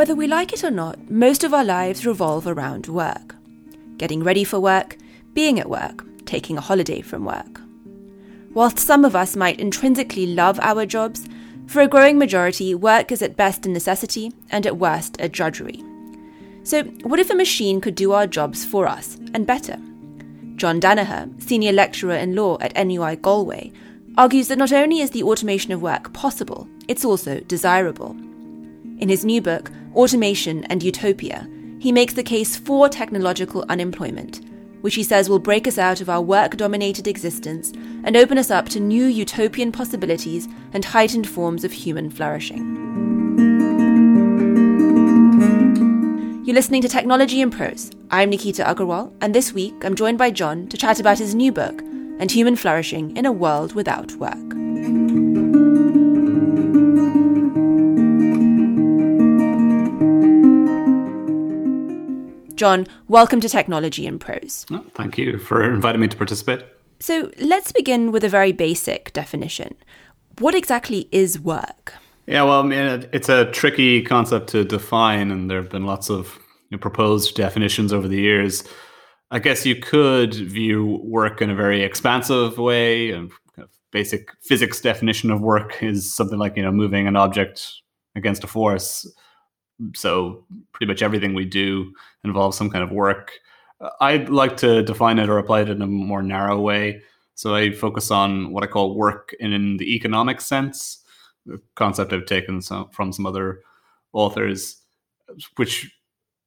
Whether we like it or not, most of our lives revolve around work. Getting ready for work, being at work, taking a holiday from work. Whilst some of us might intrinsically love our jobs, for a growing majority, work is at best a necessity and at worst a drudgery. So, what if a machine could do our jobs for us and better? John Danaher, senior lecturer in law at NUI Galway, argues that not only is the automation of work possible, it's also desirable. In his new book, Automation and Utopia, he makes the case for technological unemployment, which he says will break us out of our work dominated existence and open us up to new utopian possibilities and heightened forms of human flourishing. You're listening to Technology in Prose. I'm Nikita Agarwal, and this week I'm joined by John to chat about his new book and human flourishing in a world without work. John, welcome to Technology in Prose. Oh, thank you for inviting me to participate. So let's begin with a very basic definition. What exactly is work? Yeah, well, I mean, it's a tricky concept to define, and there have been lots of you know, proposed definitions over the years. I guess you could view work in a very expansive way. Of basic physics definition of work is something like you know moving an object against a force so pretty much everything we do involves some kind of work. I'd like to define it or apply it in a more narrow way. So I focus on what I call work in, in the economic sense, the concept I've taken some, from some other authors, which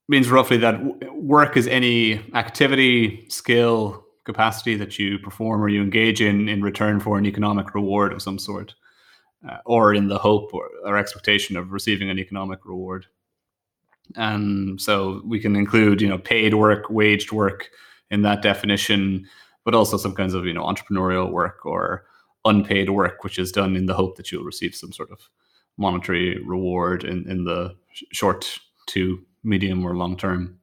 means roughly that work is any activity, skill, capacity that you perform or you engage in in return for an economic reward of some sort, uh, or in the hope or, or expectation of receiving an economic reward. And so we can include, you know, paid work, waged work in that definition, but also some kinds of, you know, entrepreneurial work or unpaid work, which is done in the hope that you'll receive some sort of monetary reward in, in the short to medium or long term.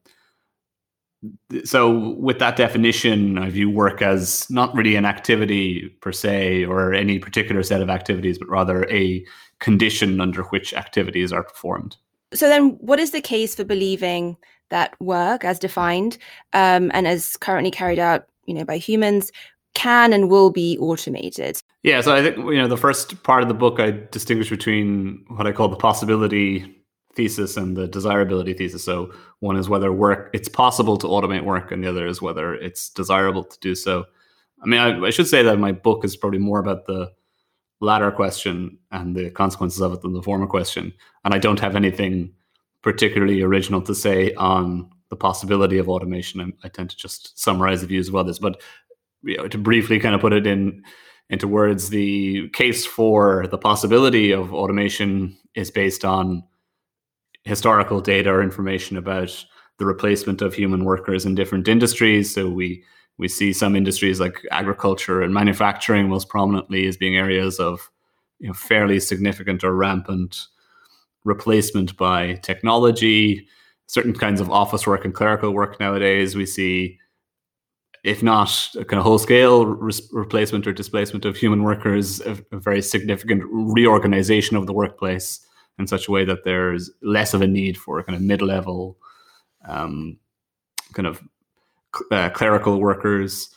So, with that definition, I view work as not really an activity per se or any particular set of activities, but rather a condition under which activities are performed. So then, what is the case for believing that work, as defined um, and as currently carried out, you know, by humans, can and will be automated? Yeah, so I think you know the first part of the book I distinguish between what I call the possibility thesis and the desirability thesis. So one is whether work it's possible to automate work, and the other is whether it's desirable to do so. I mean, I, I should say that my book is probably more about the latter question and the consequences of it than the former question. And I don't have anything particularly original to say on the possibility of automation. I, I tend to just summarize the views of others. But you know, to briefly kind of put it in into words, the case for the possibility of automation is based on historical data or information about the replacement of human workers in different industries. So we we see some industries like agriculture and manufacturing most prominently as being areas of you know, fairly significant or rampant replacement by technology. Certain kinds of office work and clerical work nowadays, we see, if not a kind of whole scale re- replacement or displacement of human workers, a, a very significant reorganization of the workplace in such a way that there's less of a need for a kind of mid level um, kind of uh, clerical workers.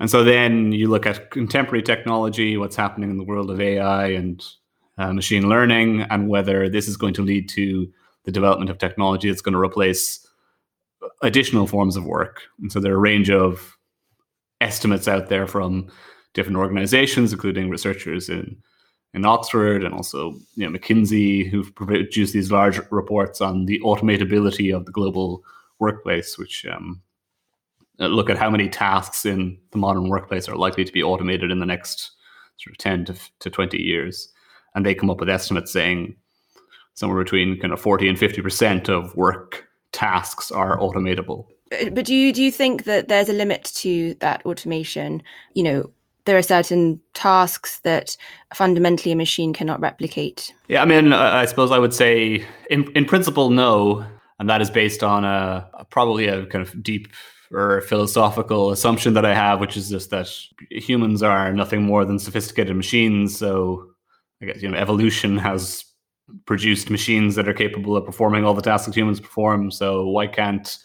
And so then you look at contemporary technology, what's happening in the world of AI and uh, machine learning, and whether this is going to lead to the development of technology that's going to replace additional forms of work. And so there are a range of estimates out there from different organizations, including researchers in in Oxford and also you know McKinsey, who've produced these large reports on the automatability of the global workplace, which um, look at how many tasks in the modern workplace are likely to be automated in the next sort of 10 to, to 20 years. And they come up with estimates saying somewhere between kind of 40 and 50% of work tasks are automatable. Uh, but do you, do you think that there's a limit to that automation? You know, there are certain tasks that fundamentally a machine cannot replicate. Yeah, I mean, I suppose I would say in, in principle, no. And that is based on a, a probably a kind of deep or philosophical assumption that I have, which is just that humans are nothing more than sophisticated machines. So I guess you know evolution has produced machines that are capable of performing all the tasks humans perform. So why can't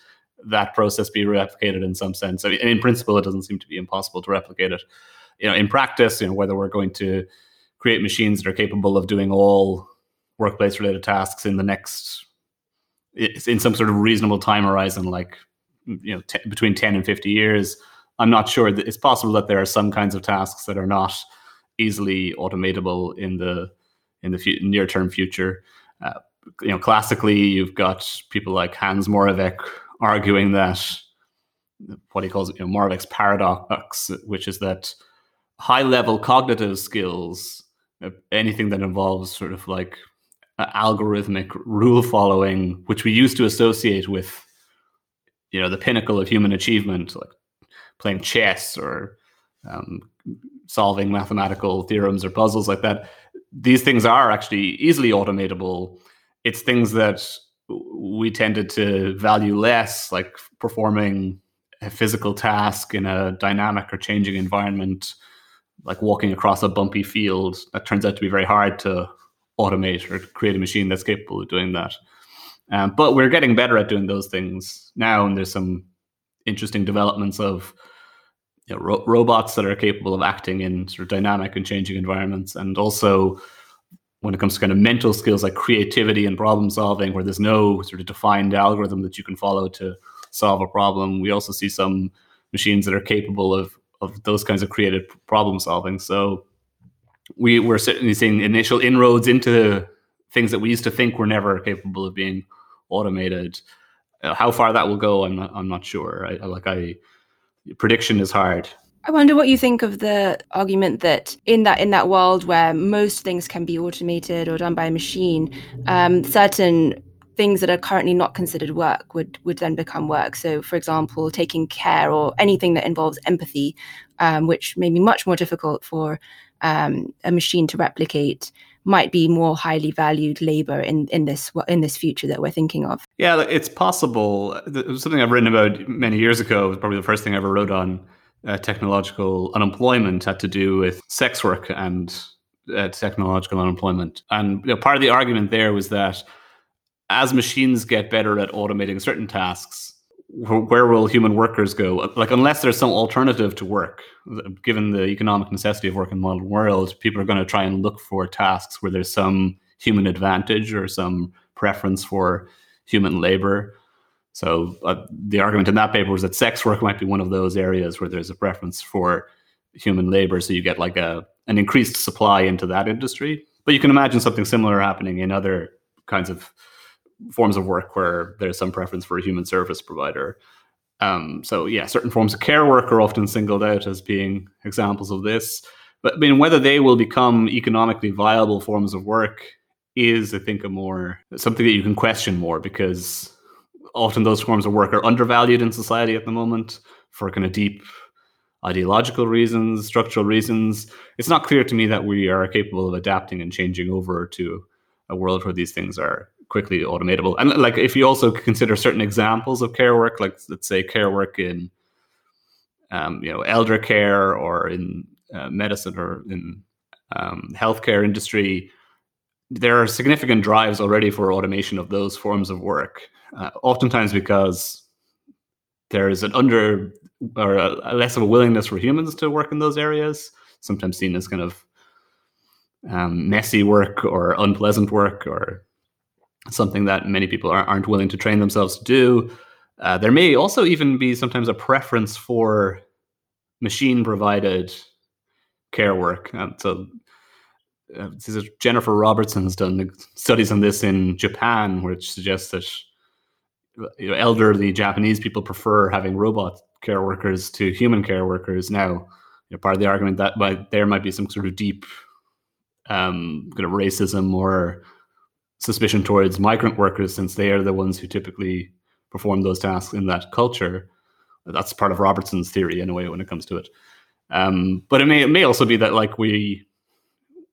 that process be replicated in some sense? I mean, in principle, it doesn't seem to be impossible to replicate it. You know, in practice, you know, whether we're going to create machines that are capable of doing all workplace related tasks in the next in some sort of reasonable time horizon, like you know, t- between ten and fifty years. I'm not sure that it's possible that there are some kinds of tasks that are not easily automatable in the in the near term future. Uh, you know, classically, you've got people like Hans Moravec arguing that what he calls you know, Moravec's paradox, which is that high level cognitive skills, uh, anything that involves sort of like uh, algorithmic rule following, which we used to associate with, you know, the pinnacle of human achievement, like playing chess or um, solving mathematical theorems or puzzles like that. These things are actually easily automatable. It's things that we tended to value less, like performing a physical task in a dynamic or changing environment, like walking across a bumpy field. That turns out to be very hard to automate or create a machine that's capable of doing that. Um, but we're getting better at doing those things now, and there's some interesting developments of you know, ro- robots that are capable of acting in sort of dynamic and changing environments, and also when it comes to kind of mental skills like creativity and problem solving, where there's no sort of defined algorithm that you can follow to solve a problem. We also see some machines that are capable of of those kinds of creative problem solving. So we were certainly seeing initial inroads into things that we used to think were never capable of being automated. Uh, how far that will go, I'm not. I'm not sure. I, like I prediction is hard. I wonder what you think of the argument that in that in that world where most things can be automated or done by a machine, um, certain things that are currently not considered work would would then become work. So, for example, taking care or anything that involves empathy, um, which may be much more difficult for um, a machine to replicate might be more highly valued labor in, in this in this future that we're thinking of. Yeah, it's possible. Something I've written about many years ago. was Probably the first thing I ever wrote on uh, technological unemployment had to do with sex work and uh, technological unemployment. And you know, part of the argument there was that as machines get better at automating certain tasks, where will human workers go? Like, unless there's some alternative to work, given the economic necessity of work in the modern world, people are going to try and look for tasks where there's some human advantage or some preference for human labor. So, uh, the argument in that paper was that sex work might be one of those areas where there's a preference for human labor. So, you get like a an increased supply into that industry. But you can imagine something similar happening in other kinds of forms of work where there's some preference for a human service provider. Um, so yeah, certain forms of care work are often singled out as being examples of this. But I mean, whether they will become economically viable forms of work is, I think, a more something that you can question more because often those forms of work are undervalued in society at the moment for kind of deep ideological reasons, structural reasons. It's not clear to me that we are capable of adapting and changing over to a world where these things are quickly automatable. And like if you also consider certain examples of care work, like let's say care work in um, you know elder care or in uh, medicine or in um, healthcare industry, there are significant drives already for automation of those forms of work. Uh, oftentimes because there is an under or a, a less of a willingness for humans to work in those areas, sometimes seen as kind of um, messy work or unpleasant work or something that many people aren't willing to train themselves to do. Uh, there may also even be sometimes a preference for machine provided care work. Um, so, uh, Jennifer Robertson has done studies on this in Japan, which suggests that you know, elderly Japanese people prefer having robot care workers to human care workers. Now, you know, part of the argument that by there might be some sort of deep um, kind of racism or suspicion towards migrant workers since they are the ones who typically perform those tasks in that culture. That's part of Robertson's theory in a way when it comes to it. Um, but it may it may also be that like we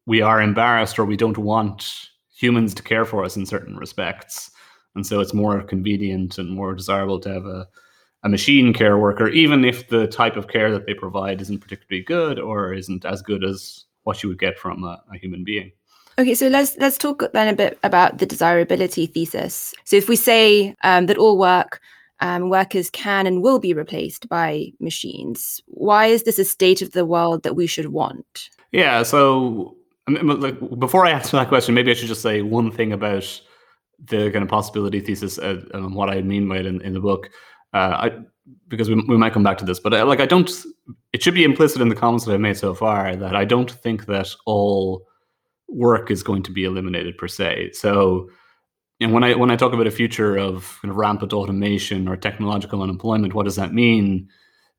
we are embarrassed or we don't want humans to care for us in certain respects, and so it's more convenient and more desirable to have a a machine care worker, even if the type of care that they provide isn't particularly good or isn't as good as what you would get from a, a human being. Okay, so let's let's talk then a bit about the desirability thesis. So if we say um, that all work um, workers can and will be replaced by machines, why is this a state of the world that we should want? Yeah, so I mean, like, before I answer that question, maybe I should just say one thing about the kind of possibility thesis uh, and what I mean by it in, in the book. Uh, I, because we, we might come back to this, but I, uh, like I don't. It should be implicit in the comments that I've made so far that I don't think that all work is going to be eliminated per se. So, and when I when I talk about a future of kind of rampant automation or technological unemployment, what does that mean?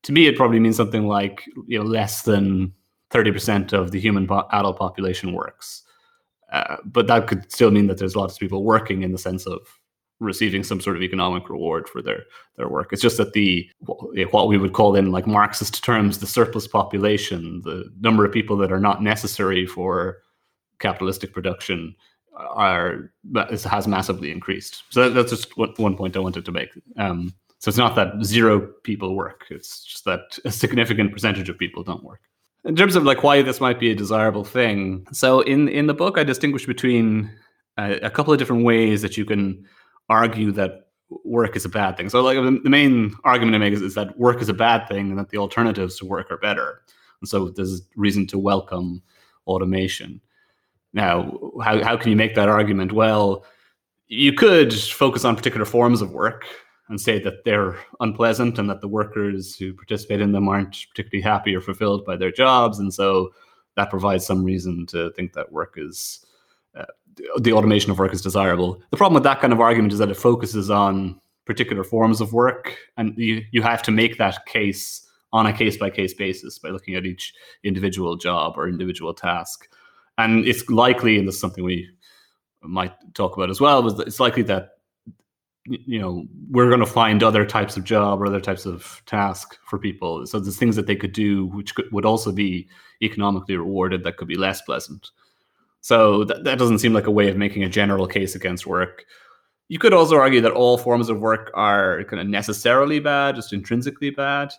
To me, it probably means something like you know less than thirty percent of the human po- adult population works. Uh, but that could still mean that there's lots of people working in the sense of receiving some sort of economic reward for their their work. It's just that the what we would call in like Marxist terms the surplus population, the number of people that are not necessary for capitalistic production are has massively increased. So that's just one point I wanted to make. Um, so it's not that zero people work; it's just that a significant percentage of people don't work. In terms of like why this might be a desirable thing, so in in the book I distinguish between a, a couple of different ways that you can argue that work is a bad thing. So like the main argument I make is, is that work is a bad thing and that the alternatives to work are better. And so there's reason to welcome automation. Now, how, how can you make that argument? Well, you could focus on particular forms of work and say that they're unpleasant and that the workers who participate in them aren't particularly happy or fulfilled by their jobs. And so that provides some reason to think that work is uh, the automation of work is desirable. The problem with that kind of argument is that it focuses on particular forms of work, and you, you have to make that case on a case by case basis by looking at each individual job or individual task and it's likely, and this is something we might talk about as well, was it's likely that you know we're going to find other types of job or other types of task for people. So there's things that they could do which could, would also be economically rewarded that could be less pleasant. So that, that doesn't seem like a way of making a general case against work. You could also argue that all forms of work are kind of necessarily bad, just intrinsically bad.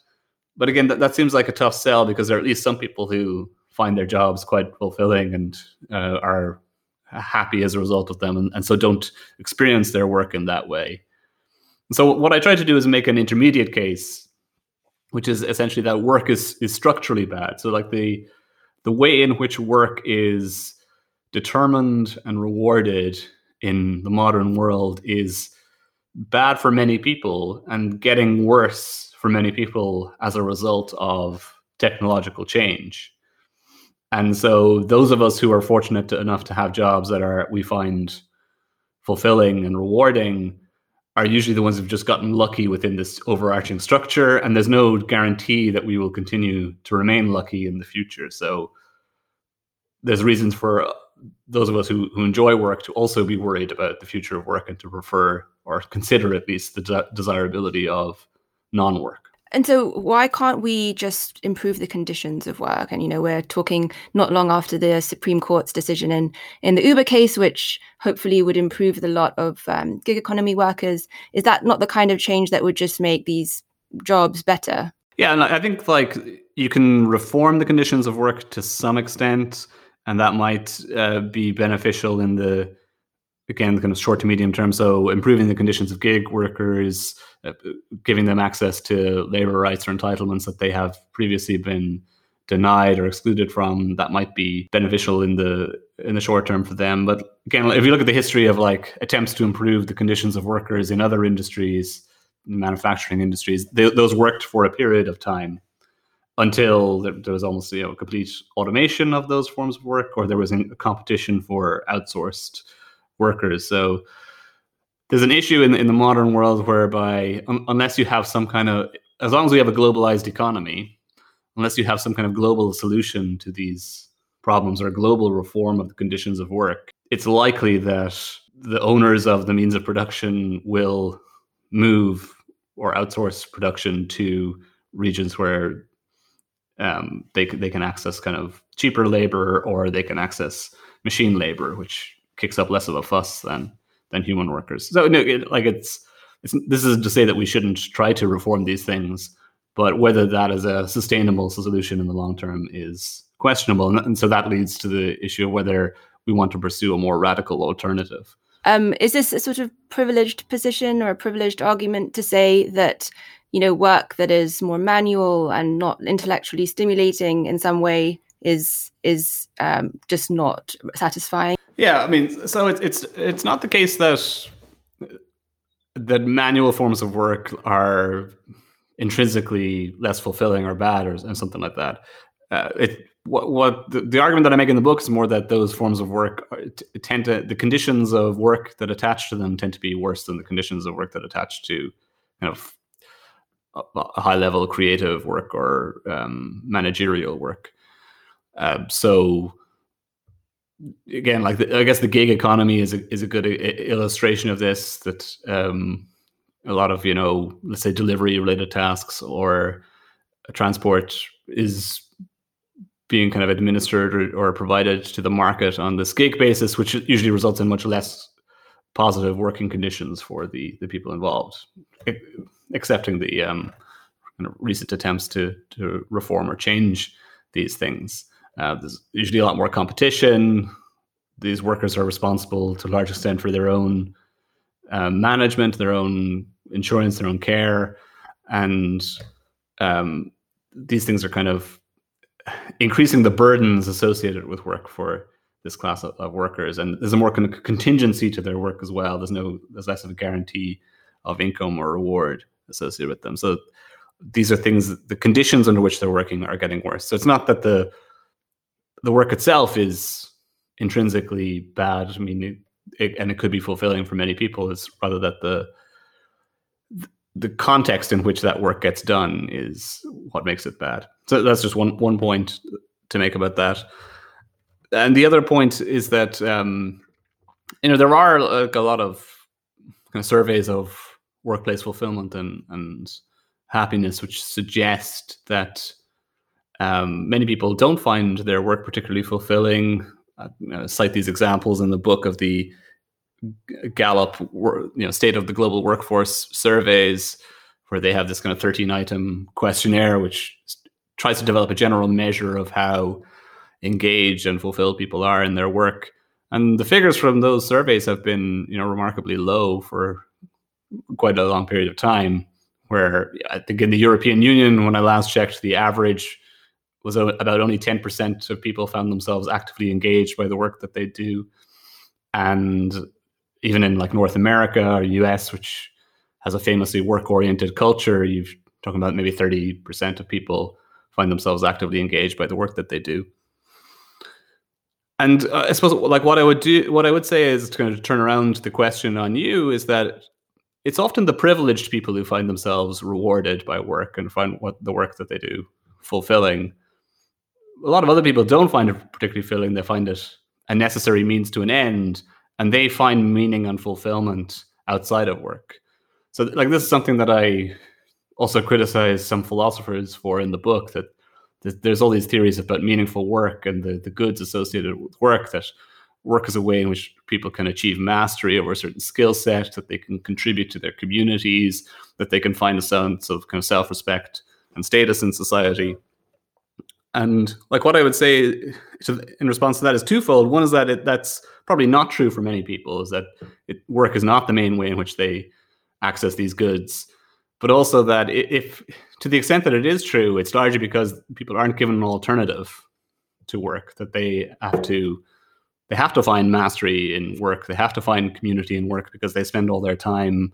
But again, that, that seems like a tough sell because there are at least some people who find their jobs quite fulfilling and uh, are happy as a result of them, and, and, so don't experience their work in that way. So what I try to do is make an intermediate case, which is essentially that work is is structurally bad. So like the the way in which work is determined and rewarded in the modern world is bad for many people and getting worse for many people as a result of technological change. And so those of us who are fortunate to, enough to have jobs that are we find fulfilling and rewarding are usually the ones who've just gotten lucky within this overarching structure and there's no guarantee that we will continue to remain lucky in the future. So there's reasons for those of us who, who enjoy work to also be worried about the future of work and to prefer or consider at least the de- desirability of non-work. And so, why can't we just improve the conditions of work? And you know, we're talking not long after the Supreme Court's decision in in the Uber case, which hopefully would improve the lot of um, gig economy workers. Is that not the kind of change that would just make these jobs better? Yeah, and I think like you can reform the conditions of work to some extent, and that might uh, be beneficial in the again, kind of short to medium term. So improving the conditions of gig workers, uh, giving them access to labor rights or entitlements that they have previously been denied or excluded from that might be beneficial in the in the short term for them but again if you look at the history of like attempts to improve the conditions of workers in other industries manufacturing industries they, those worked for a period of time until there, was almost you know complete automation of those forms of work or there was a competition for outsourced workers. So there's an issue in in the modern world whereby um, unless you have some kind of as long as we have a globalized economy, unless you have some kind of global solution to these problems or global reform of the conditions of work, it's likely that the owners of the means of production will move or outsource production to regions where um, they they can access kind of cheaper labor or they can access machine labor, which kicks up less of a fuss than than human workers. So no, it, like it's, it's this is to say that we shouldn't try to reform these things, but whether that is a sustainable solution in the long term is questionable, and, and so that leads to the issue of whether we want to pursue a more radical alternative. Um, is this a sort of privileged position or a privileged argument to say that you know work that is more manual and not intellectually stimulating in some way is is um, just not satisfying? Yeah, I mean, so it's it's it's not the case that that manual forms of work are intrinsically less fulfilling or bad or, or something like that. Uh, it what, what the, the, argument that I make in the book is more that those forms of work t- tend to the conditions of work that attach to them tend to be worse than the conditions of work that attach to of a, a high level creative work or um, managerial work. Uh, so again, like the, I guess the gig economy is a is a good illustration of this. That um, a lot of you know, let's say delivery related tasks or transport is being kind of administered or, or, provided to the market on this gig basis, which usually results in much less positive working conditions for the the people involved, accepting the um, recent attempts to to reform or change these things. Uh, there's usually a lot more competition. These workers are responsible to a large extent for their own uh, management, their own insurance, their own care, and um, these things are kind of increasing the burdens associated with work for this class of, of workers. And there's a more contingency to their work as well. There's no, there's less of a guarantee of income or reward associated with them. So these are things the conditions under which they're working are getting worse so it's not that the the work itself is intrinsically bad. I mean, it, it, and it could be fulfilling for many people. Is rather that the the context in which that work gets done is what makes it bad. So that's just one one point to make about that. And the other point is that um, you know there are like a lot of kind of surveys of workplace fulfillment and and happiness, which suggest that um, many people don't find their work particularly fulfilling. I uh, cite these examples in the book of the Gallup, you know, state of the global workforce surveys, where they have this kind of 13 item questionnaire, which tries to develop a general measure of how engaged and fulfilled people are in their work. And the figures from those surveys have been, you know, remarkably low for quite a long period of time. Where I think in the European Union, when I last checked, the average was about only 10% of people found themselves actively engaged by the work that they do. And even in like North America or US, which has a famously work oriented culture, you're talking about maybe 30% of people find themselves actively engaged by the work that they do. And uh, I suppose like what I would do, what I would say is to kind of turn around the question on you is that it's often the privileged people who find themselves rewarded by work and find what the work that they do fulfilling a lot of other people don't find it particularly filling. They find it a necessary means to an end, and they find meaning and fulfillment outside of work. So, like, this is something that I also criticize some philosophers for in the book that, there's all these theories about meaningful work and the, the goods associated with work that work is a way in which people can achieve mastery over a certain skill set that they can contribute to their communities that they can find a sense of kind of self-respect and status in society and like what I would say in response to that is twofold. One is that it, that's probably not true for many people. Is that it, work is not the main way in which they access these goods, but also that if, to the extent that it is true, it's largely because people aren't given an alternative to work. That they have to they have to find mastery in work. They have to find community in work because they spend all their time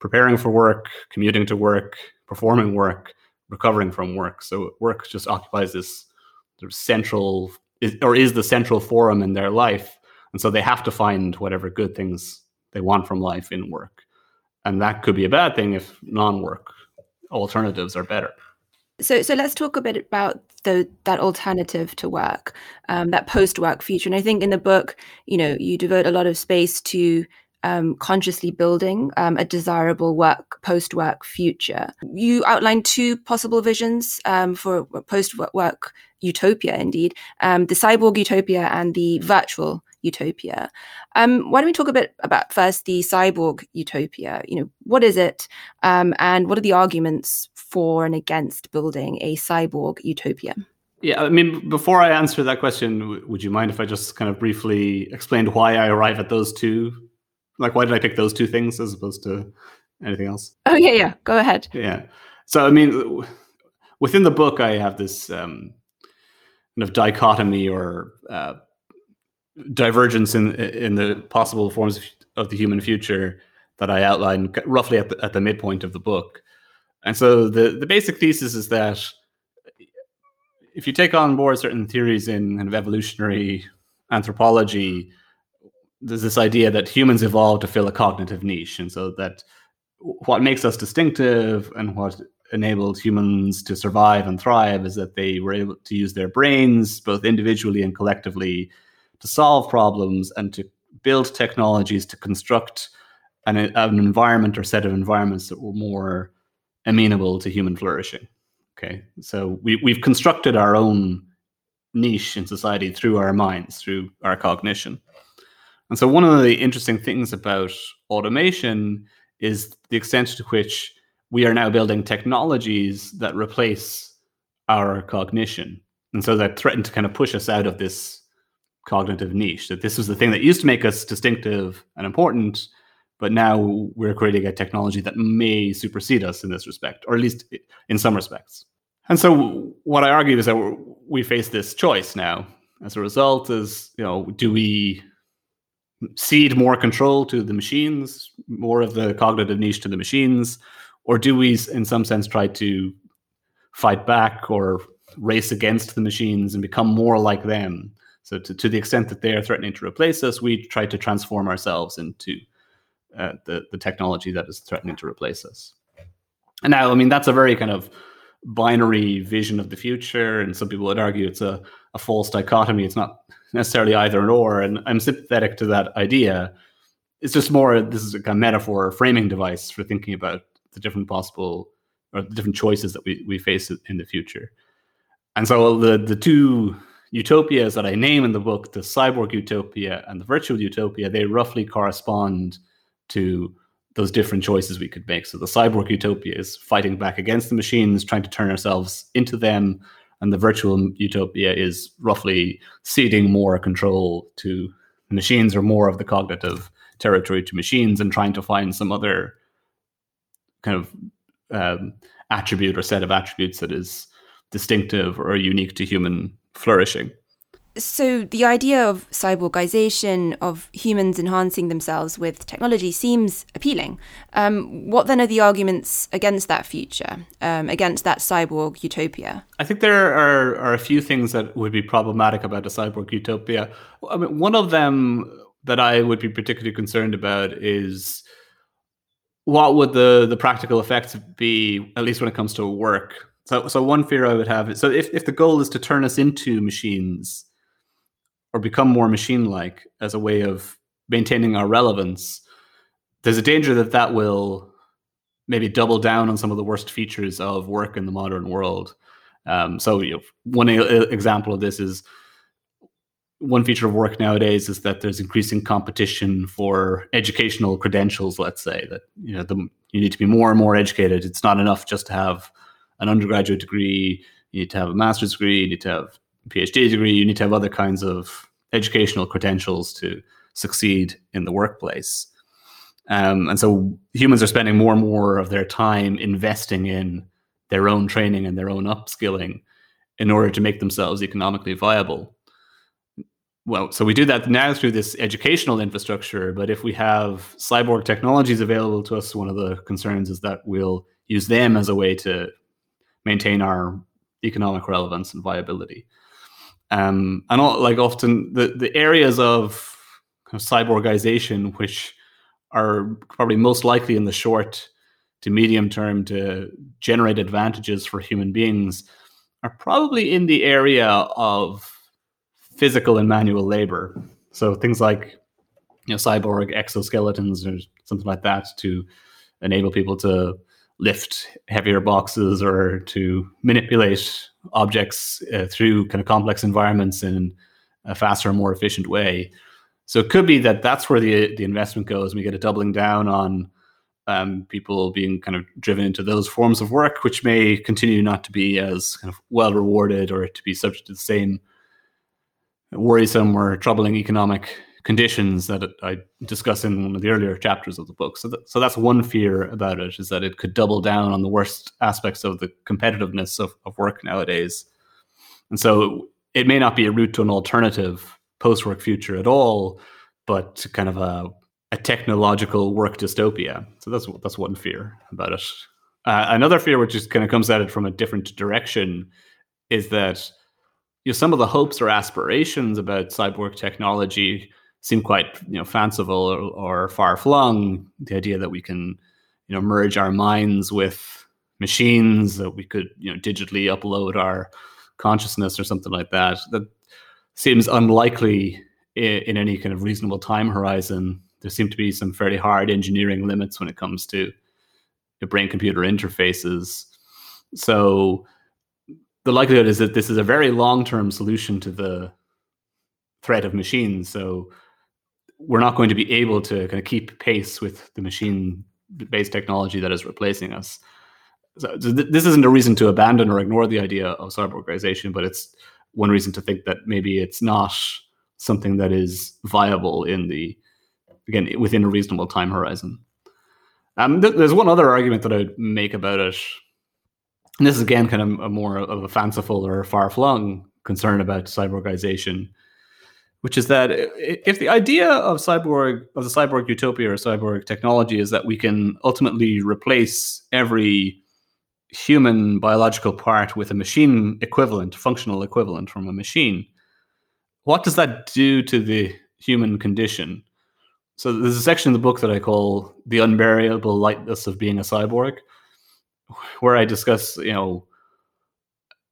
preparing for work, commuting to work, performing work recovering from work. So work just occupies this sort of central or is the central forum in their life. And so they have to find whatever good things they want from life in work. And that could be a bad thing if non-work alternatives are better. So, so let's talk a bit about the that alternative to work, um, that post-work future. And I think in the book, you know, you devote a lot of space to um, consciously building um, a desirable work post work future. You outlined two possible visions um, for post work utopia, indeed um, the cyborg utopia and the virtual utopia. Um, why don't we talk a bit about first the cyborg utopia? You know, what is it, um, and what are the arguments for and against building a cyborg utopia? Yeah, I mean, before I answer that question, would you mind if I just kind of briefly explained why I arrive at those two? Like, why did I pick those two things as opposed to anything else? Oh yeah, yeah. Go ahead. Yeah. So I mean, within the book, I have this um, kind of dichotomy or uh, divergence in in the possible forms of the human future that I outline roughly at the, at the midpoint of the book. And so the the basic thesis is that if you take on board certain theories in kind of evolutionary anthropology, there's this idea that humans evolved to fill a cognitive niche, and so that what makes us distinctive and what enabled humans to survive and thrive is that they were able to use their brains both individually and collectively to solve problems and to build technologies to construct an, an environment or set of environments that were more amenable to human flourishing. Okay, so we, we've constructed our own niche in society through our minds, through our cognition. And so, one of the interesting things about automation is the extent to which we are now building technologies that replace our cognition. And so that threaten to kind of push us out of this cognitive niche. That this was the thing that used to make us distinctive and important, but now we're creating a technology that may supersede us in this respect, or at least in some respects. And so what I argue is that we face this choice now. As a result, is you know, do we cede more control to the machines, more of the cognitive niche to the machines, or do we, in some sense, try to fight back or race against the machines and become more like them? So, to, to the extent that they are threatening to replace us, we try to transform ourselves into uh, the the technology that is threatening to replace us. And now, I mean, that's a very kind of binary vision of the future, and some people would argue it's a, a false dichotomy. It's not necessarily either or, and I'm sympathetic to that idea. It's just more this is a kind of metaphor or framing device for thinking about the different possible or the different choices that we, we face in the future. And so the the two utopias that I name in the book, the cyborg utopia and the virtual utopia, they roughly correspond to those different choices we could make. So the cyborg utopia is fighting back against the machines, trying to turn ourselves into them, and the virtual utopia is roughly ceding more control to machines or more of the cognitive territory to machines and trying to find some other kind of um, attribute or set of attributes that is distinctive or unique to human flourishing. So, the idea of cyborgization, of humans enhancing themselves with technology, seems appealing. Um, what then are the arguments against that future, um, against that cyborg utopia? I think there are, are a few things that would be problematic about a cyborg utopia. I mean, one of them that I would be particularly concerned about is what would the, the practical effects be, at least when it comes to work? So, so one fear I would have is so if, if the goal is to turn us into machines, or become more machine like as a way of maintaining our relevance, there's a danger that that will maybe double down on some of the worst features of work in the modern world. Um, so, you know, one example of this is one feature of work nowadays is that there's increasing competition for educational credentials. Let's say that you know the, you need to be more and more educated. It's not enough just to have an undergraduate degree. You need to have a master's degree. You need to have PhD degree, you need to have other kinds of educational credentials to succeed in the workplace. Um, and so humans are spending more and more of their time investing in their own training and their own upskilling in order to make themselves economically viable. Well, so we do that now through this educational infrastructure, but if we have cyborg technologies available to us, one of the concerns is that we'll use them as a way to maintain our economic relevance and viability. Um, and all, like often the, the areas of, kind of cyborgization, which are probably most likely in the short to medium term to generate advantages for human beings, are probably in the area of physical and manual labor. So things like you know cyborg exoskeletons or something like that to enable people to lift heavier boxes or to manipulate objects uh, through kind of complex environments in a faster and more efficient way. So it could be that that's where the the investment goes. We get a doubling down on um, people being kind of driven into those forms of work, which may continue not to be as kind of well rewarded or to be subject to the same worrisome or troubling economic conditions that I discuss in one of the earlier chapters of the book. So, that, so that's one fear about it is that it could double down on the worst aspects of the competitiveness of, of work nowadays. And so it may not be a route to an alternative post work future at all, but kind of a a technological work dystopia. So that's that's one fear about it. Uh, another fear, which just kind of comes at it from a different direction, is that you know, some of the hopes or aspirations about cyborg technology seem quite you know fanciful or, or far flung. The idea that we can you know merge our minds with machines, that we could you know digitally upload our consciousness or something like that. That seems unlikely in, in any kind of reasonable time horizon there seem to be some fairly hard engineering limits when it comes to brain computer interfaces. So the likelihood is that this is a very long term solution to the threat of machines. So we're not going to be able to kind of keep pace with the machine based technology that is replacing us. So, th- this isn't a reason to abandon or ignore the idea of cyborgization, but it's one reason to think that maybe it's not something that is viable in the again within a reasonable time horizon. Um, th- there's one other argument that I'd make about it, and this is again kind of a more of a fanciful or far flung concern about cyborgization, which is that if the idea of cyborg of the cyborg utopia or cyborg technology is that we can ultimately replace every human biological part with a machine equivalent, functional equivalent from a machine, what does that do to the human condition? So there's a section in the book that I call "The Unbearable Lightness of Being a Cyborg," where I discuss, you know,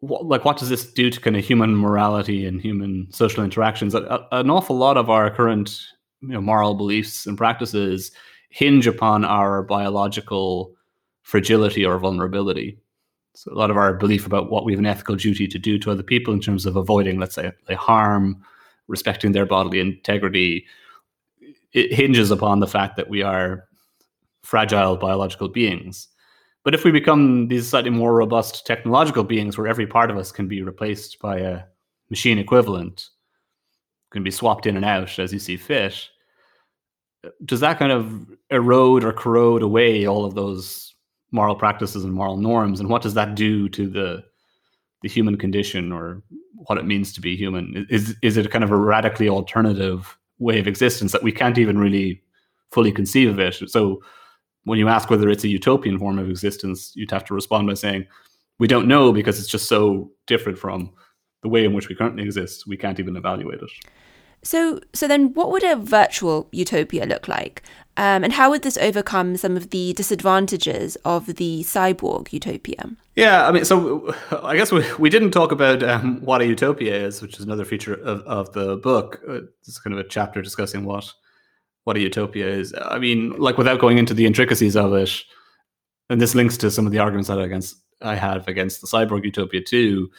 like what does this do to kind of human morality and human social interactions? An awful lot of our current, you know, moral beliefs and practices hinge upon our biological fragility or vulnerability. So a lot of our belief about what we have an ethical duty to do to other people in terms of avoiding, let's say, harm, respecting their bodily integrity, it hinges upon the fact that we are fragile biological beings. But if we become these slightly more robust technological beings where every part of us can be replaced by a machine equivalent, can be swapped in and out as you see fit, does that kind of erode or corrode away all of those moral practices and moral norms? And what does that do to the the human condition or what it means to be human? Is is it kind of a radically alternative way of existence that we can't even really fully conceive of it. So when you ask whether it's a utopian form of existence, you'd have to respond by saying, we don't know because it's just so different from the way in which we currently exist. We can't even evaluate it. So, so then, what would a virtual utopia look like, um, and how would this overcome some of the disadvantages of the cyborg utopia? Yeah, I mean, so I guess we, we didn't talk about um, what a utopia is, which is another feature of, of the book. Uh, it's kind of a chapter discussing what what a utopia is. I mean, like without going into the intricacies of it, and this links to some of the arguments that I against I have against the cyborg utopia too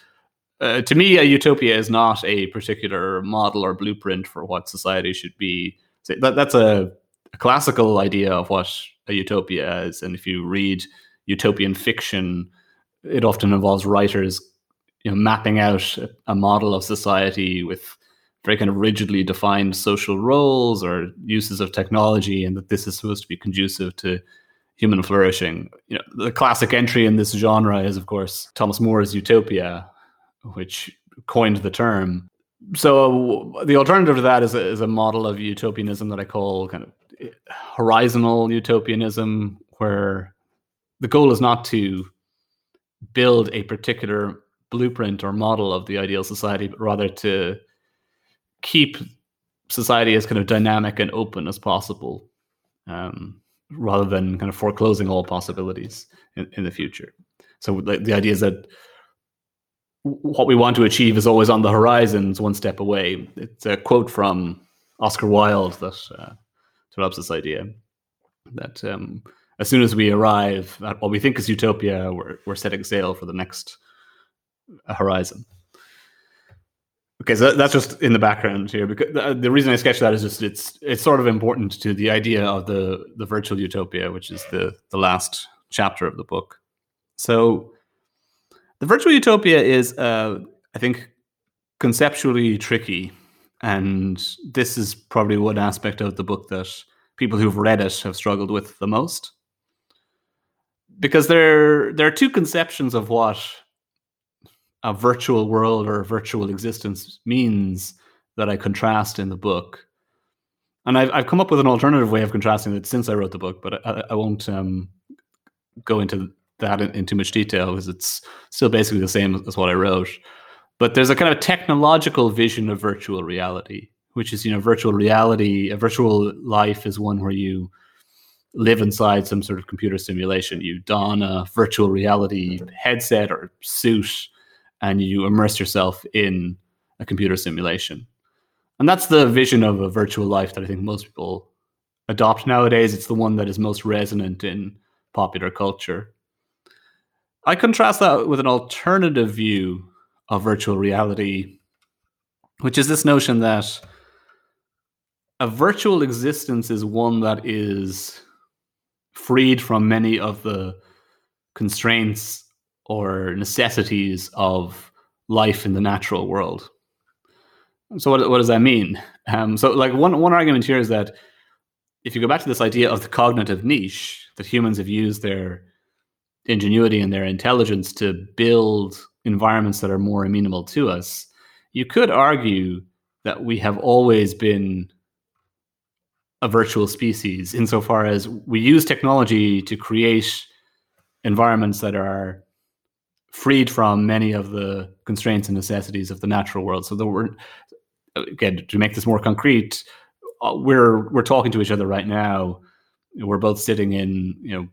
uh, to me, a utopia is not a particular model or blueprint for what society should be. So that, that's a, a, classical idea of what a utopia is. And if you read utopian fiction, it often involves writers you know, mapping out a, a model of society with very kind of rigidly defined social roles or uses of technology, and that this is supposed to be conducive to human flourishing. You know, the classic entry in this genre is, of course, Thomas More's Utopia, which coined the term. So the alternative to that is a, is a model of utopianism that I call kind of horizontal utopianism, where the goal is not to build a particular blueprint or model of the ideal society, but rather to keep society as kind of dynamic and open as possible, um, rather than kind of foreclosing all possibilities in, in the future. So the, the idea is that what we want to achieve is always on the horizons, one step away. It's a quote from Oscar Wilde that uh, develops this idea that um, as soon as we arrive at what we think is utopia, we're, we're setting sail for the next horizon. Okay, so that's just in the background here. Because the, reason I sketch that is just it's it's sort of important to the idea of the the virtual utopia, which is the the last chapter of the book. So, the virtual utopia is, uh, I think, conceptually tricky, and this is probably one aspect of the book that people who've read it have struggled with the most, because there there are two conceptions of what a virtual world or a virtual existence means that I contrast in the book. And I've, I've come up with an alternative way of contrasting it since I wrote the book, but I, I won't um, go into that in, in, too much detail because it's still basically the same as what I wrote. But there's a kind of technological vision of virtual reality, which is, you know, virtual reality, a virtual life is one where you live inside some sort of computer simulation. You don a virtual reality headset or suit and you immerse yourself in a computer simulation. And that's the vision of a virtual life that I think most people adopt nowadays. It's the one that is most resonant in popular culture. I contrast that with an alternative view of virtual reality, which is this notion that a virtual existence is one that is freed from many of the constraints or necessities of life in the natural world. So what, what does that mean? Um, so like one one argument here is that if you go back to this idea of the cognitive niche, that humans have used their ingenuity and their intelligence to build environments that are more amenable to us, you could argue that we have always been a virtual species insofar as we use technology to create environments that are freed from many of the constraints and necessities of the natural world. So that we're again to make this more concrete, uh, we're we're talking to each other right now. We're both sitting in you know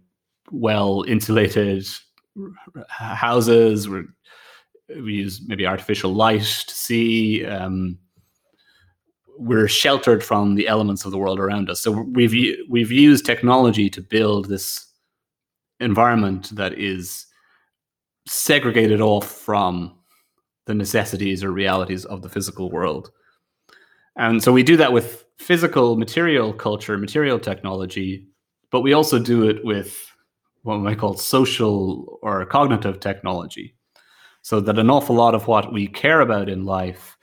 well insulated houses. we we use maybe artificial light to see. Um, we're sheltered from the elements of the world around us. So we've we've used technology to build this environment that is segregated off from the necessities or realities of the physical world. And so we do that with physical material culture, material technology, but we also do it with what we might call social or cognitive technology. So that an awful lot of what we care about in life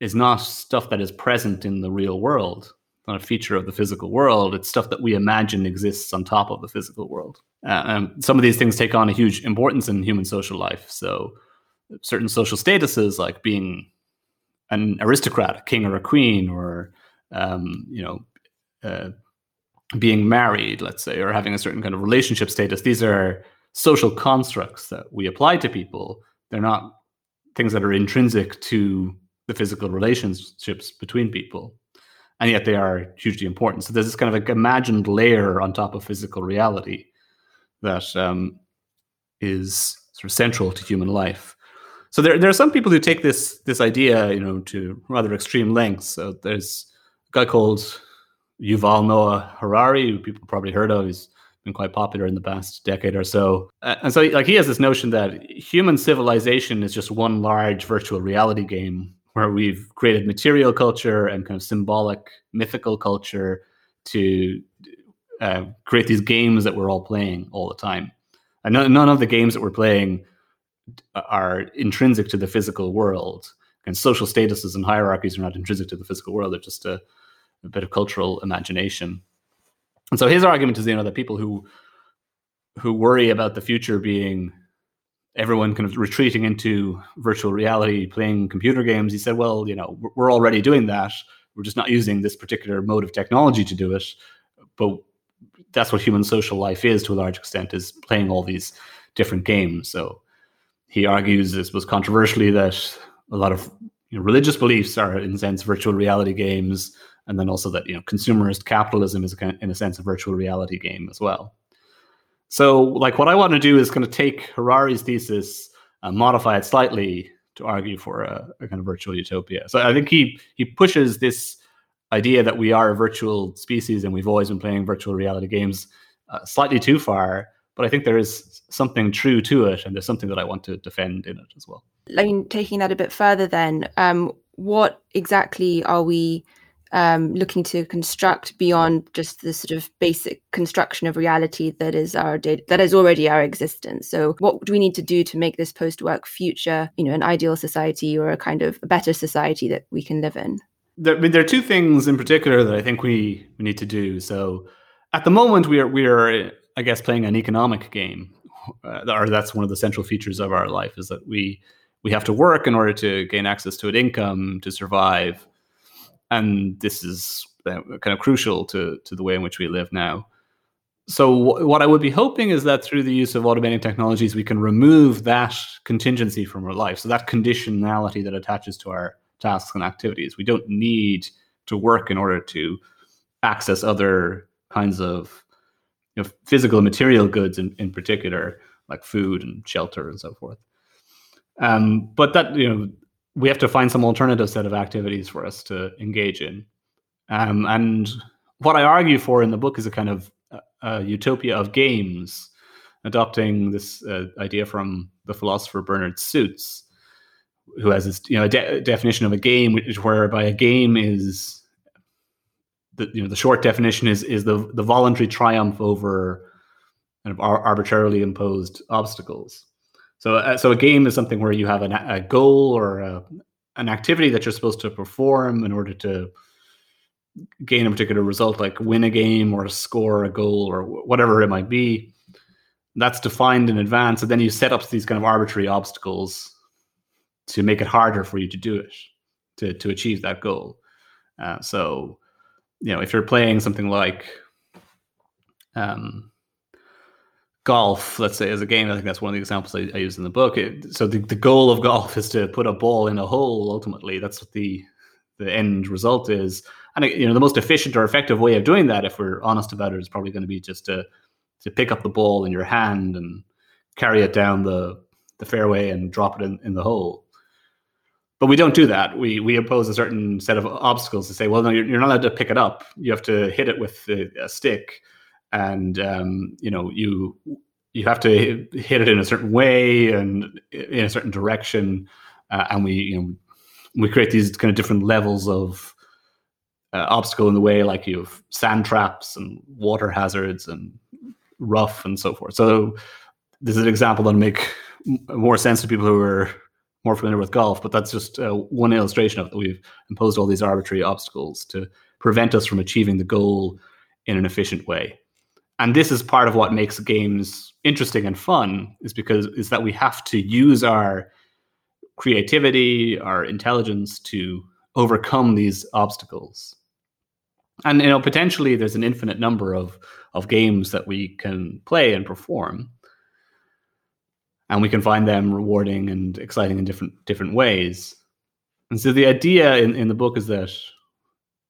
is not stuff that is present in the real world, not a feature of the physical world. It's stuff that we imagine exists on top of the physical world. Uh, um, some of these things take on a huge importance in human social life. So, certain social statuses, like being an aristocrat, a king or a queen, or um, you know, uh, being married, let's say, or having a certain kind of relationship status. These are social constructs that we apply to people. They're not things that are intrinsic to the physical relationships between people and yet they are hugely important. So there's this kind of like imagined layer on top of physical reality that um, is sort of central to human life. So there, there are some people who take this this idea, you know, to rather extreme lengths. So there's a guy called Yuval Noah Harari, who people probably heard of. He's been quite popular in the past decade or so. Uh, and so, like, he has this notion that human civilization is just one large virtual reality game where we've created material culture and kind of symbolic mythical culture to uh, create these games that we're all playing all the time. And none, none of the games that we're playing are intrinsic to the physical world. And social statuses and hierarchies are not intrinsic to the physical world. They're just a, a bit of cultural imagination. And so his argument is, you know, that people who who worry about the future being everyone kind of retreating into virtual reality, playing computer games. He said, well, you know, we're already doing that. We're just not using this particular mode of technology to do it. But that's what human social life is to a large extent, is playing all these different games. So he argues, this was controversially, that a lot of you know, religious beliefs are, in a sense, virtual reality games, and then also that you know consumerist capitalism is, in a sense, a virtual reality game as well. So, like, what I want to do is kind of take Harari's thesis and modify it slightly to argue for a, a, kind of virtual utopia. So, I think he he pushes this idea that we are a virtual species and we've always been playing virtual reality games uh, slightly too far. But I think there is something true to it, and there's something that I want to defend in it as well. I mean, taking that a bit further, then, um, what exactly are we um, looking to construct beyond just the sort of basic construction of reality that is our that is already our existence. So, what do we need to do to make this post-work future, you know, an ideal society or a kind of a better society that we can live in? There, I mean, there are two things in particular that I think we, we need to do. So, at the moment, we are we are, I guess, playing an economic game, uh, or that's one of the central features of our life is that we we have to work in order to gain access to an income to survive and this is uh, kind of crucial to to the way in which we live now. So what I would be hoping is that through the use of automating technologies, we can remove that contingency from our life. So that conditionality that attaches to our tasks and activities. We don't need to work in order to access other kinds of you know, physical material goods in, in particular, like food and shelter and so forth. Um, but that you know we have to find some alternative set of activities for us to engage in. Um, and what I argue for in the book is a kind of uh, utopia of games, adopting this uh, idea from the philosopher Bernard Suits, who has this you know de- definition of a game, which whereby a game is the you know the short definition is is the the voluntary triumph over kind of ar- arbitrarily imposed obstacles. So, uh, so a game is something where you have an, a goal or a, an activity that you're supposed to perform in order to gain a particular result, like win a game or score a goal or whatever it might be. That's defined in advance, and then you set up these kind of arbitrary obstacles to make it harder for you to do it, to to achieve that goal. Uh, so, you know, if you're playing something like um, golf, let's say, as a game, I think that's one of the examples I, I use in the book. It, so the, the goal of golf is to put a ball in a hole. Ultimately, that's what the the end result is. And you know, the most efficient or effective way of doing that, if we're honest about it, is probably going to be just to to pick up the ball in your hand and carry it down the the fairway and drop it in, in the hole. But we don't do that. We we impose a certain set of obstacles to say, well, no, you're, you're not allowed to pick it up. You have to hit it with a, a stick and um, you know you you have to hit it in a certain way and in a certain direction, uh, and we you know we create these kind of different levels of uh, obstacle in the way, like you have sand traps and water hazards and rough and so forth. So this is an example that'll make more sense to people who are more familiar with golf, but that's just uh, one illustration of that. We've imposed all these arbitrary obstacles to prevent us from achieving the goal in an efficient way and this is part of what makes games interesting and fun is because is that we have to use our creativity our intelligence to overcome these obstacles and you know potentially there's an infinite number of of games that we can play and perform and we can find them rewarding and exciting in different different ways and so the idea in, in the book is that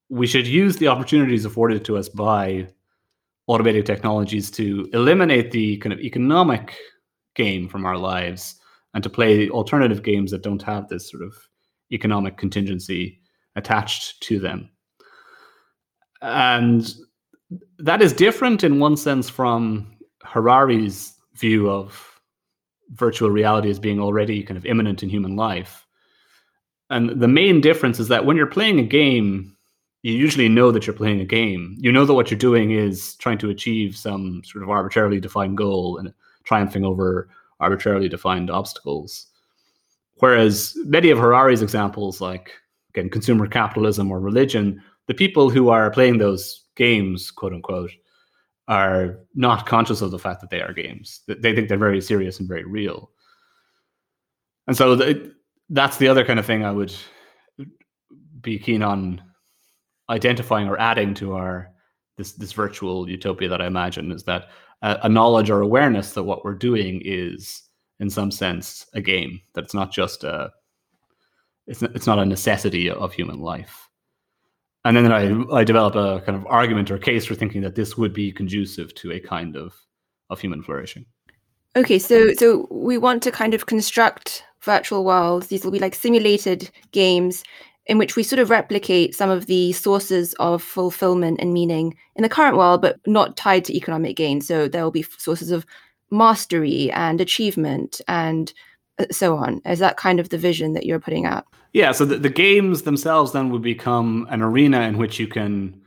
we should use the opportunities afforded to us by automated technologies to eliminate the kind of economic game from our lives and to play alternative games that don't have this sort of economic contingency attached to them. And that is different in one sense from Harari's view of virtual reality as being already kind of imminent in human life. And the main difference is that when you're playing a game, you usually know that you're playing a game. You know that what you're doing is trying to achieve some sort of arbitrarily defined goal and triumphing over arbitrarily defined obstacles. Whereas many of Harari's examples, like again, consumer capitalism or religion, the people who are playing those games, quote unquote, are not conscious of the fact that they are games. They think they're very serious and very real. And so that's the other kind of thing I would be keen on identifying or adding to our this this virtual utopia that I imagine is that a, a, knowledge or awareness that what we're doing is in some sense a game that it's not just a it's it's not a necessity of human life. And then I I develop a kind of argument or case for thinking that this would be conducive to a kind of of human flourishing. Okay, so so we want to kind of construct virtual worlds. These will be like simulated games in which we sort of replicate some of the sources of fulfillment and meaning in the current world, but not tied to economic gain. So there will be sources of mastery and achievement and so on. Is that kind of the vision that you're putting out? Yeah. So the, the games themselves then would become an arena in which you can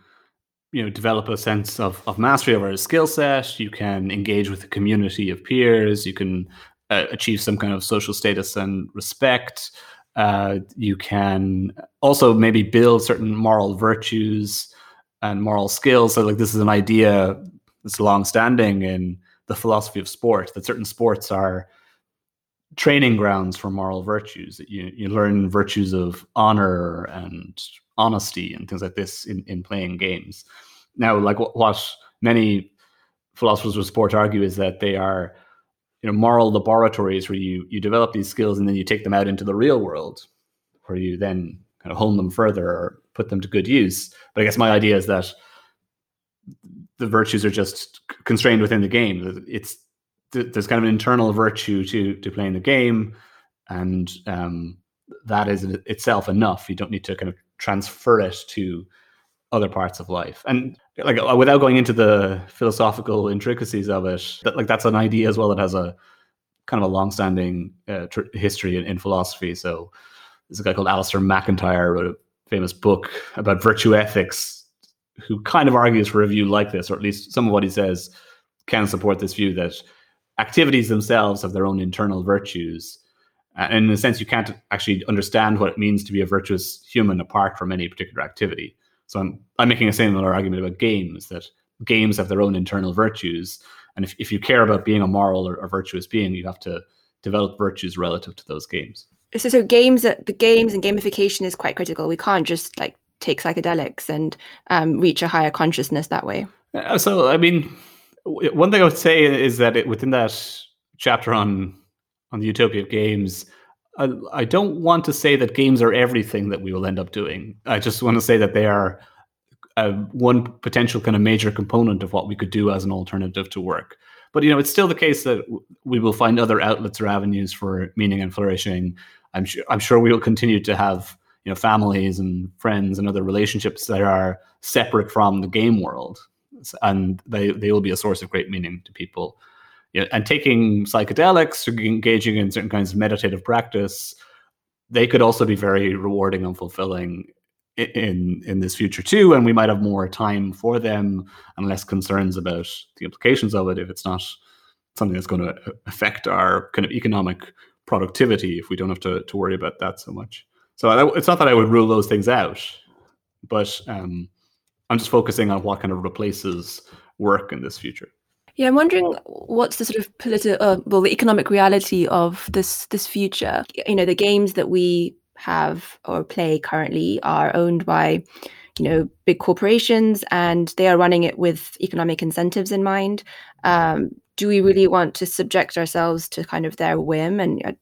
you know develop a sense of, of mastery over a skill set you can engage with a community of peers you can uh, achieve some kind of social status and respect uh, you can also maybe build certain moral virtues and moral skills so like this is an idea that's long standing in the philosophy of sport that certain sports are training grounds for moral virtues. You, you learn virtues of honor and honesty and things like this in, in playing games. Now, like what, what many philosophers of sport argue is that they are you know moral laboratories where you you develop these skills and then you take them out into the real world where you then kind of hone them further or put them to good use. But i guess my idea is that the virtues are just constrained within the game. It's there's kind of an internal virtue to to playing the game and um, that is itself enough. You don't need to kind of transfer it to other parts of life. And like uh, without going into the philosophical intricacies of it that like that's an idea as well that has a kind of a long-standing uh, tr- history in, in, philosophy. So there's a guy called Alasdair MacIntyre wrote a famous book about virtue ethics who kind of argues for a view like this or at least some of what he says can support this view that activities themselves have their own internal virtues and in a sense, you can't actually understand what it means to be a virtuous human apart from any particular activity. So I'm I'm making a similar argument about games that games have their own internal virtues, and if, if you care about being a moral or, or virtuous being, you have to develop virtues relative to those games. So, so games, the games and gamification is quite critical. We can't just like take psychedelics and um, reach a higher consciousness that way. Uh, so, I mean, one thing I would say is that it, within that chapter on on the utopia of games. I, I don't want to say that games are everything that we will end up doing. I just want to say that they are uh, one potential kind of major component of what we could do as an alternative to work. But you know, it's still the case that we will find other outlets or avenues for meaning and flourishing. I'm sure. I'm sure we will continue to have you know families and friends and other relationships that are separate from the game world, and they they will be a source of great meaning to people you know, and taking psychedelics or engaging in certain kinds of meditative practice, they could also be very rewarding and fulfilling in in this future too. And we might have more time for them and less concerns about the implications of it if it's not something that's going to affect our kind of economic productivity if we don't have to, to worry about that so much. So it's not that I would rule those things out, but um, I'm just focusing on what kind of replaces work in this future. Yeah, I'm wondering what's the sort of political, uh, well, the economic reality of this this future. You know, the games that we have or play currently are owned by, you know, big corporations, and they are running it with economic incentives in mind. Um, do we really want to subject ourselves to kind of their whim? And uh,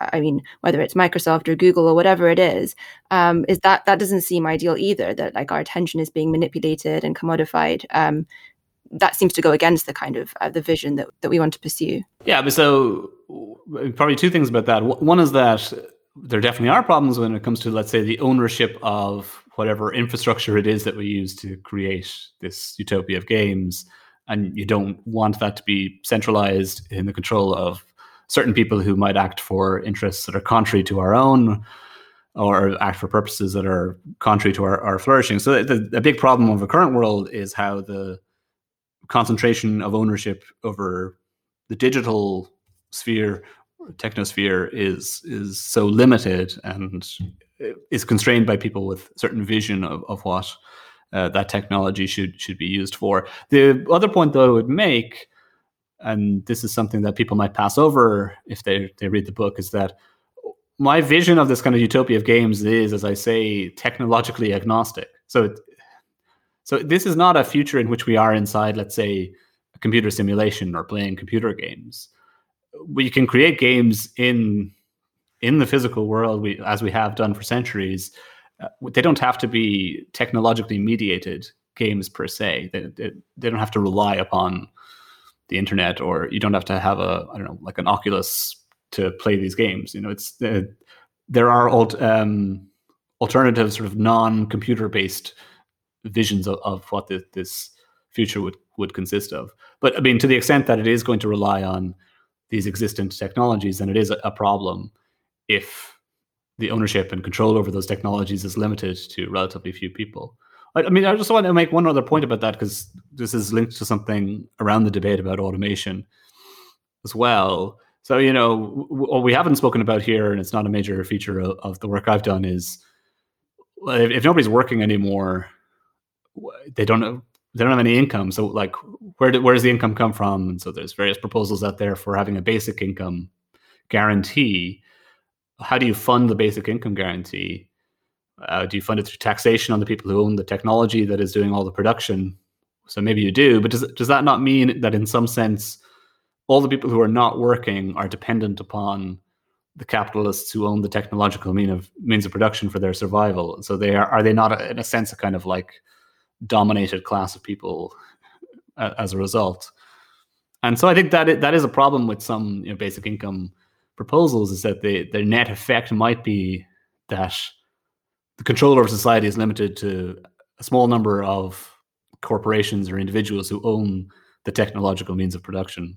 I mean, whether it's Microsoft or Google or whatever it is, um, is that that doesn't seem ideal either. That like our attention is being manipulated and commodified. Um, that seems to go against the kind of uh, the vision that, that we want to pursue. Yeah, but so probably two things about that. One is that there definitely are problems when it comes to, let's say, the ownership of whatever infrastructure it is that we use to create this utopia of games. And you don't want that to be centralized in the control of certain people who might act for interests that are contrary to our own or act for purposes that are contrary to our, our flourishing. So the, the big problem of the current world is how the concentration of ownership over the digital sphere technosphere is is so limited and is constrained by people with certain vision of, of what uh, that technology should should be used for. The other point though I would make, and this is something that people might pass over if they, they read the book, is that my vision of this kind of utopia of games is, as I say, technologically agnostic. So it, so this is not a future in which we are inside, let's say, a computer simulation or playing computer games. We can create games in in the physical world, we, as we have done for centuries. Uh, they don't have to be technologically mediated games per se. They, they, they don't have to rely upon the internet, or you don't have to have a I don't know like an Oculus to play these games. You know, it's uh, there are alt, um, alternative sort of non-computer based visions of, of what the, this future would would consist of. But I mean, to the extent that it is going to rely on these existent technologies, then it is a problem if the ownership and control over those technologies is limited to relatively few people. I, I mean, I just want to make one other point about that because this is linked to something around the debate about automation as well. So, you know, what we haven't spoken about here, and it's not a major feature of, of the work I've done, is if, if nobody's working anymore, they don't have, they don't have any income. So, like, where do, where does the income come from? And so, there's various proposals out there for having a basic income guarantee how do you fund the basic income guarantee? Uh, do you fund it through taxation on the people who own the technology that is doing all the production? So maybe you do, but does does that not mean that in some sense all the people who are not working are dependent upon the capitalists who own the technological mean of means of production for their survival? So they are are they not in a sense a kind of like dominated class of people as a result? And so I think that it, that is a problem with some you know, basic income proposals is that the their net effect might be that the control over society is limited to a small number of corporations or individuals who own the technological means of production.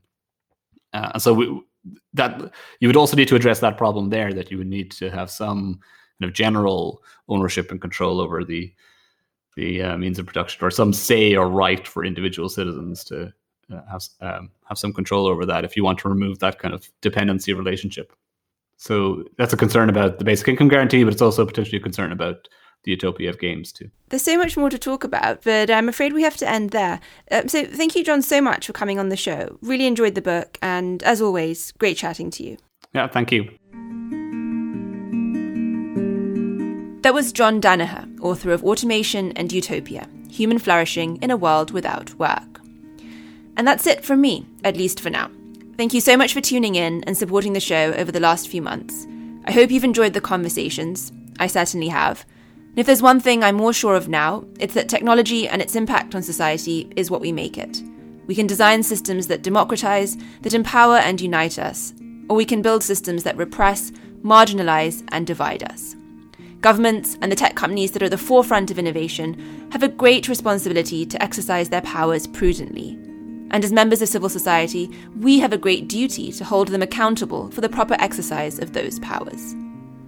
Uh, and so we, that you would also need to address that problem there. That you would need to have some kind of general ownership and control over the the uh, means of production, or some say or right for individual citizens to have um, have some control over that if you want to remove that kind of dependency relationship. So that's a concern about the basic income guarantee, but it's also potentially a concern about the utopia of games too. There's so much more to talk about, but I'm afraid we have to end there. Um, so thank you, John, so much for coming on the show. Really enjoyed the book, and as always, great chatting to you. Yeah, thank you. That was John Danaher, author of Automation and Utopia Human Flourishing in a World Without Work. And that's it from me, at least for now. Thank you so much for tuning in and supporting the show over the last few months. I hope you've enjoyed the conversations. I certainly have. And if there's one thing I'm more sure of now, it's that technology and its impact on society is what we make it. We can design systems that democratize, that empower and unite us, or we can build systems that repress, marginalize, and divide us. Governments and the tech companies that are the forefront of innovation have a great responsibility to exercise their powers prudently and as members of civil society, we have a great duty to hold them accountable for the proper exercise of those powers.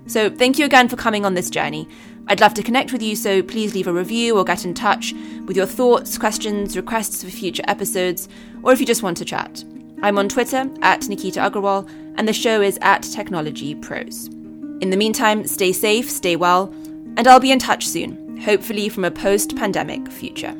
So, thank you again for coming on this journey. I'd love to connect with you, so please leave a review or get in touch with your thoughts, questions, requests for future episodes, or if you just want to chat. I'm on Twitter at Nikita Agrawal, and the show is at Technology Pros. In the meantime, stay safe, stay well, and I'll be in touch soon, hopefully from a post pandemic future.